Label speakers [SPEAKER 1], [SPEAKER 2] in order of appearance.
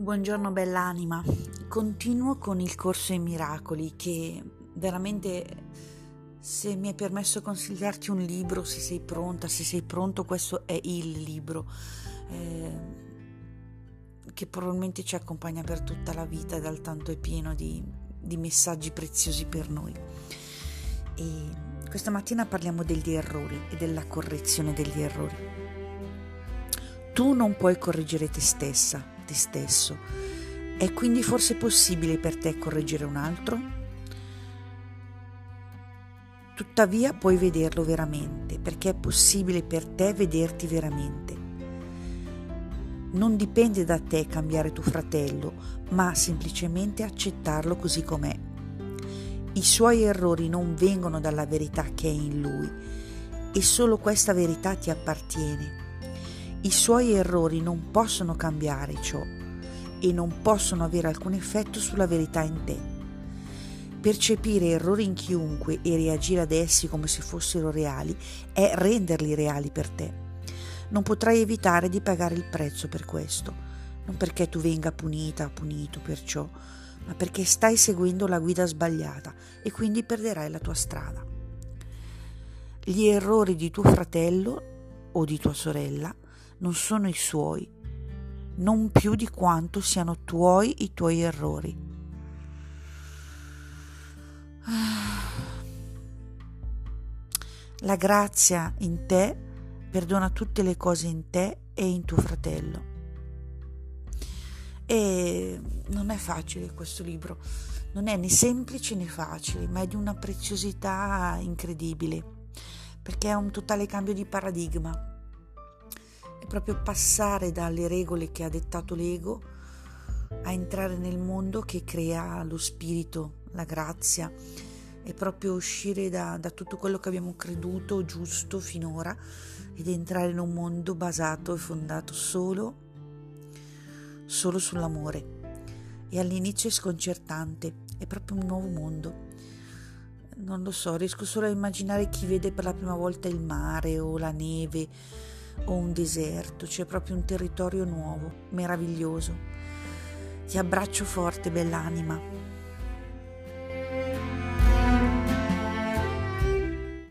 [SPEAKER 1] Buongiorno bell'anima, continuo con il corso in miracoli che veramente se mi è permesso consigliarti un libro, se sei pronta, se sei pronto, questo è il libro eh, che probabilmente ci accompagna per tutta la vita ed al tanto è pieno di, di messaggi preziosi per noi. E questa mattina parliamo degli errori e della correzione degli errori. Tu non puoi correggere te stessa, te stesso. È quindi forse possibile per te correggere un altro? Tuttavia puoi vederlo veramente, perché è possibile per te vederti veramente. Non dipende da te cambiare tuo fratello, ma semplicemente accettarlo così com'è. I suoi errori non vengono dalla verità che è in lui e solo questa verità ti appartiene i suoi errori non possono cambiare ciò e non possono avere alcun effetto sulla verità in te. Percepire errori in chiunque e reagire ad essi come se fossero reali è renderli reali per te. Non potrai evitare di pagare il prezzo per questo, non perché tu venga punita o punito per ciò, ma perché stai seguendo la guida sbagliata e quindi perderai la tua strada. Gli errori di tuo fratello o di tua sorella non sono i suoi, non più di quanto siano tuoi i tuoi errori. La grazia in te perdona tutte le cose in te e in tuo fratello. E non è facile questo libro, non è né semplice né facile, ma è di una preziosità incredibile, perché è un totale cambio di paradigma proprio passare dalle regole che ha dettato l'ego a entrare nel mondo che crea lo spirito, la grazia e proprio uscire da, da tutto quello che abbiamo creduto giusto finora ed entrare in un mondo basato e fondato solo, solo sull'amore. E all'inizio è sconcertante, è proprio un nuovo mondo. Non lo so, riesco solo a immaginare chi vede per la prima volta il mare o la neve o un deserto, c'è proprio un territorio nuovo, meraviglioso. Ti abbraccio forte, bell'anima.